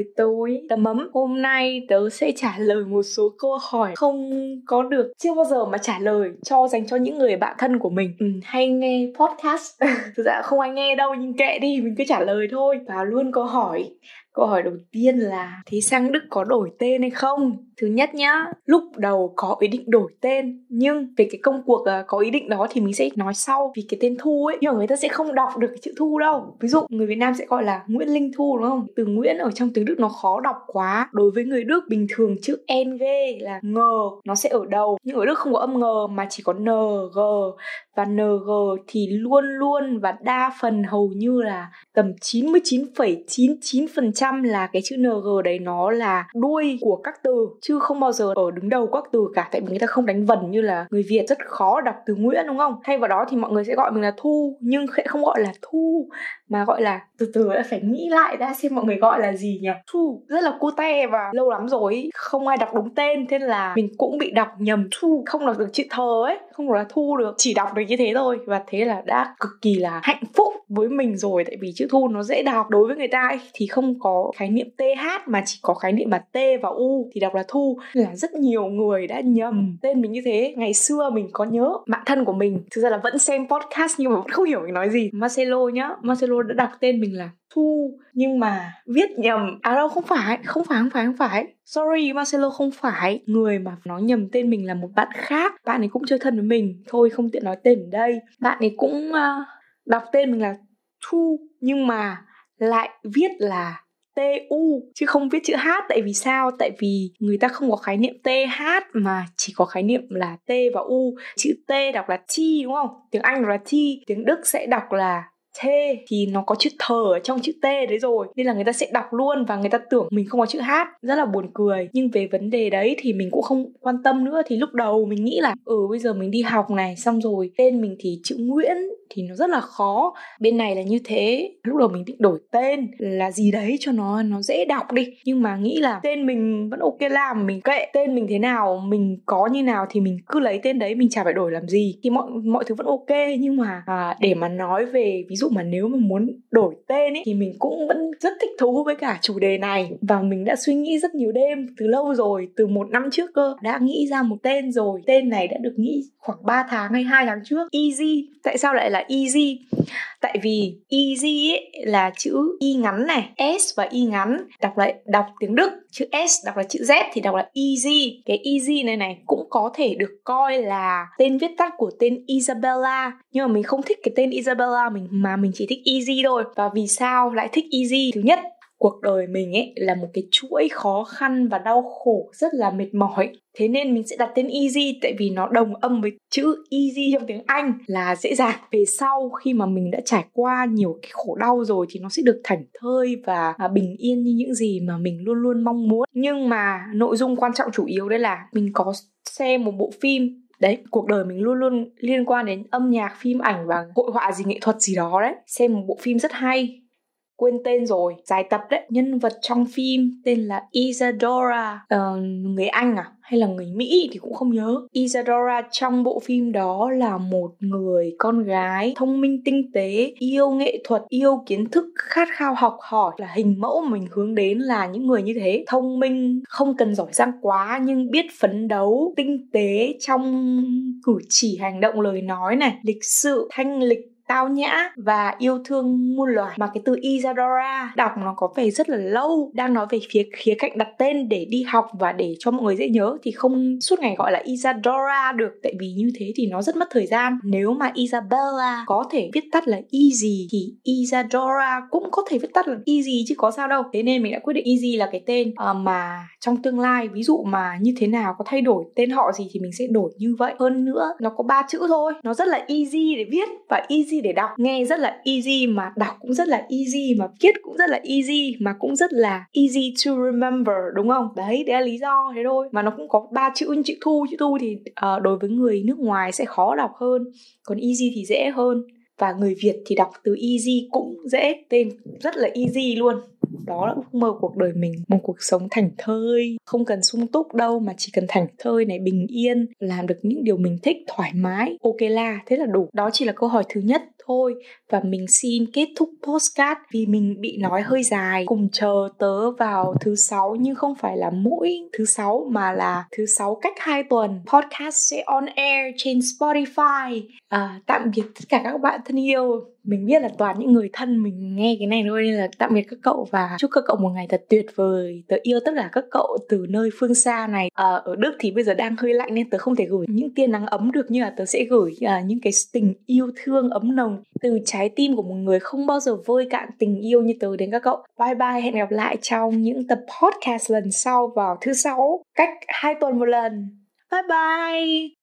với tôi. Tối tầm ấm hôm nay tớ sẽ trả lời một số câu hỏi không có được chưa bao giờ mà trả lời cho dành cho những người bạn thân của mình. Ừ, hay nghe podcast. Thực ra không ai nghe đâu nhưng kệ đi mình cứ trả lời thôi. Và luôn câu hỏi câu hỏi đầu tiên là thế sang đức có đổi tên hay không? Thứ nhất nhá lúc đầu có ý định đổi tên nhưng về cái công cuộc ờ, có ý định đó thì mình sẽ nói sau. Vì cái tên thu ấy nhiều người ta sẽ không đọc được cái chữ thu đâu. Ví dụ người việt nam sẽ gọi là nguyễn linh thu đúng không? Từ nguyễn ở trong tiếng đức nó khó đọc quá. Đối với người đức bình thường chữ ng là ngờ nó sẽ ở đầu. Nhưng ở đức không có âm ngờ mà chỉ có ng và ng thì luôn luôn và đa phần hầu như là tầm 99,99% là cái chữ ng đấy nó là đuôi của các từ, chứ không bao giờ ở đứng đầu các từ cả tại vì người ta không đánh vần như là người Việt, rất khó đọc từ Nguyễn đúng không? Thay vào đó thì mọi người sẽ gọi mình là Thu, nhưng sẽ không gọi là Thu, mà gọi là, từ từ đã phải nghĩ lại đã xem mọi người gọi là gì nhỉ? Thu, rất là cute và lâu lắm rồi không ai đọc đúng tên thế là mình cũng bị đọc nhầm Thu, không đọc được chữ thờ ấy, không gọi là Thu được chỉ đọc được như thế thôi, và thế là đã cực kỳ là hạnh phúc với mình rồi tại vì chữ Thu nó dễ đọc đối với người ta ấy, thì không có khái niệm TH mà chỉ có khái niệm là T và U thì đọc là Thu. Là rất nhiều người đã nhầm tên mình như thế. Ngày xưa mình có nhớ bạn thân của mình thực ra là vẫn xem podcast nhưng mà vẫn không hiểu mình nói gì. Marcelo nhá Marcelo đã đọc tên mình là Thu nhưng mà viết nhầm. À đâu không phải không phải không phải không phải. Sorry Marcelo không phải người mà nói nhầm tên mình là một bạn khác. Bạn ấy cũng chơi thân với mình. Thôi không tiện nói tên ở đây. Bạn ấy cũng uh, đọc tên mình là Thu nhưng mà lại viết là TU chứ không viết chữ H tại vì sao? Tại vì người ta không có khái niệm TH mà chỉ có khái niệm là T và U. Chữ T đọc là T đúng không? Tiếng Anh là T, tiếng Đức sẽ đọc là T thì nó có chữ thờ ở trong chữ T đấy rồi nên là người ta sẽ đọc luôn và người ta tưởng mình không có chữ H rất là buồn cười nhưng về vấn đề đấy thì mình cũng không quan tâm nữa thì lúc đầu mình nghĩ là ừ bây giờ mình đi học này xong rồi tên mình thì chữ Nguyễn thì nó rất là khó. Bên này là như thế. Lúc đầu mình định đổi tên là gì đấy cho nó nó dễ đọc đi. Nhưng mà nghĩ là tên mình vẫn ok làm mình kệ tên mình thế nào mình có như nào thì mình cứ lấy tên đấy mình chả phải đổi làm gì. Thì mọi mọi thứ vẫn ok. Nhưng mà à, để mà nói về ví dụ mà nếu mà muốn đổi tên ấy thì mình cũng vẫn rất thích thú với cả chủ đề này. Và mình đã suy nghĩ rất nhiều đêm từ lâu rồi từ một năm trước cơ đã nghĩ ra một tên rồi. Tên này đã được nghĩ khoảng 3 tháng hay hai tháng trước. Easy. Tại sao lại là easy. Tại vì easy ấy là chữ y ngắn này, s và y ngắn, đọc lại, đọc tiếng đức, chữ s, đọc là chữ z thì đọc là easy. Cái easy này này cũng có thể được coi là tên viết tắt của tên isabella. Nhưng mà mình không thích cái tên isabella mình, mà mình chỉ thích easy thôi. Và vì sao lại thích easy? Thứ nhất cuộc đời mình ấy là một cái chuỗi khó khăn và đau khổ rất là mệt mỏi. Thế nên mình sẽ đặt tên easy tại vì nó đồng âm với chữ easy trong tiếng anh là dễ dàng. Về sau khi mà mình đã trải qua nhiều cái khổ đau rồi thì nó sẽ được thảnh thơi và à, bình yên như những gì mà mình luôn luôn mong muốn. Nhưng mà nội dung quan trọng chủ yếu đấy là mình có xem một bộ phim. Đấy, cuộc đời mình luôn luôn liên quan đến âm nhạc, phim ảnh và hội họa gì nghệ thuật gì đó đấy. Xem một bộ phim rất hay quên tên rồi dài tập đấy. Nhân vật trong phim tên là Isadora. Uh, người Anh à? Hay là người Mỹ thì cũng không nhớ. Isadora trong bộ phim đó là một người con gái thông minh tinh tế yêu nghệ thuật yêu kiến thức khát khao học hỏi. Là hình mẫu mình hướng đến là những người như thế. Thông minh không cần giỏi giang quá nhưng biết phấn đấu tinh tế trong cử chỉ hành động lời nói này. Lịch sự thanh lịch tao nhã và yêu thương muôn loài. Mà cái từ Isadora đọc nó có vẻ rất là lâu, đang nói về phía, khía cạnh đặt tên để đi học và để cho mọi người dễ nhớ thì không suốt ngày gọi là Isadora được. Tại vì như thế thì nó rất mất thời gian. Nếu mà Isabella có thể viết tắt là easy thì Isadora cũng có thể viết tắt là easy chứ có sao đâu. Thế nên mình đã quyết định easy là cái tên ờ, mà trong tương lai, ví dụ mà như thế nào, có thay đổi tên họ gì thì mình sẽ đổi như vậy. Hơn nữa, nó có ba chữ thôi. Nó rất là easy để viết và easy để đọc. Nghe rất là easy mà đọc cũng rất là easy mà viết cũng rất là easy mà cũng rất là easy to remember đúng không? Đấy đấy là lý do thế thôi. Mà nó cũng có ba chữ chữ thu chữ thu thì uh, đối với người nước ngoài sẽ khó đọc hơn còn easy thì dễ hơn. Và người Việt thì đọc từ easy cũng dễ tên rất là easy luôn đó là ước mơ cuộc đời mình một cuộc sống thành thơi. Không cần sung túc đâu mà chỉ cần thành thơi này bình yên làm được những điều mình thích thoải mái ok là thế là đủ. Đó chỉ là câu hỏi thứ nhất thôi và mình xin kết thúc postcard vì mình bị nói hơi dài. Cùng chờ tớ vào thứ sáu nhưng không phải là mỗi thứ sáu mà là thứ sáu cách hai tuần. Podcast sẽ on air trên Spotify. À, tạm biệt tất cả các bạn thân yêu mình biết là toàn những người thân mình nghe cái này thôi nên là tạm biệt các cậu và chúc các cậu một ngày thật tuyệt vời. Tớ yêu tất cả các cậu từ nơi phương xa này. À, ở đức thì bây giờ đang hơi lạnh nên tớ không thể gửi những tia nắng ấm được như là tớ sẽ gửi à, những cái tình yêu thương ấm nồng từ trái tim của một người không bao giờ vơi cạn tình yêu như tớ đến các cậu. Bye bye hẹn gặp lại trong những tập podcast lần sau vào thứ sáu cách hai tuần một lần. Bye bye!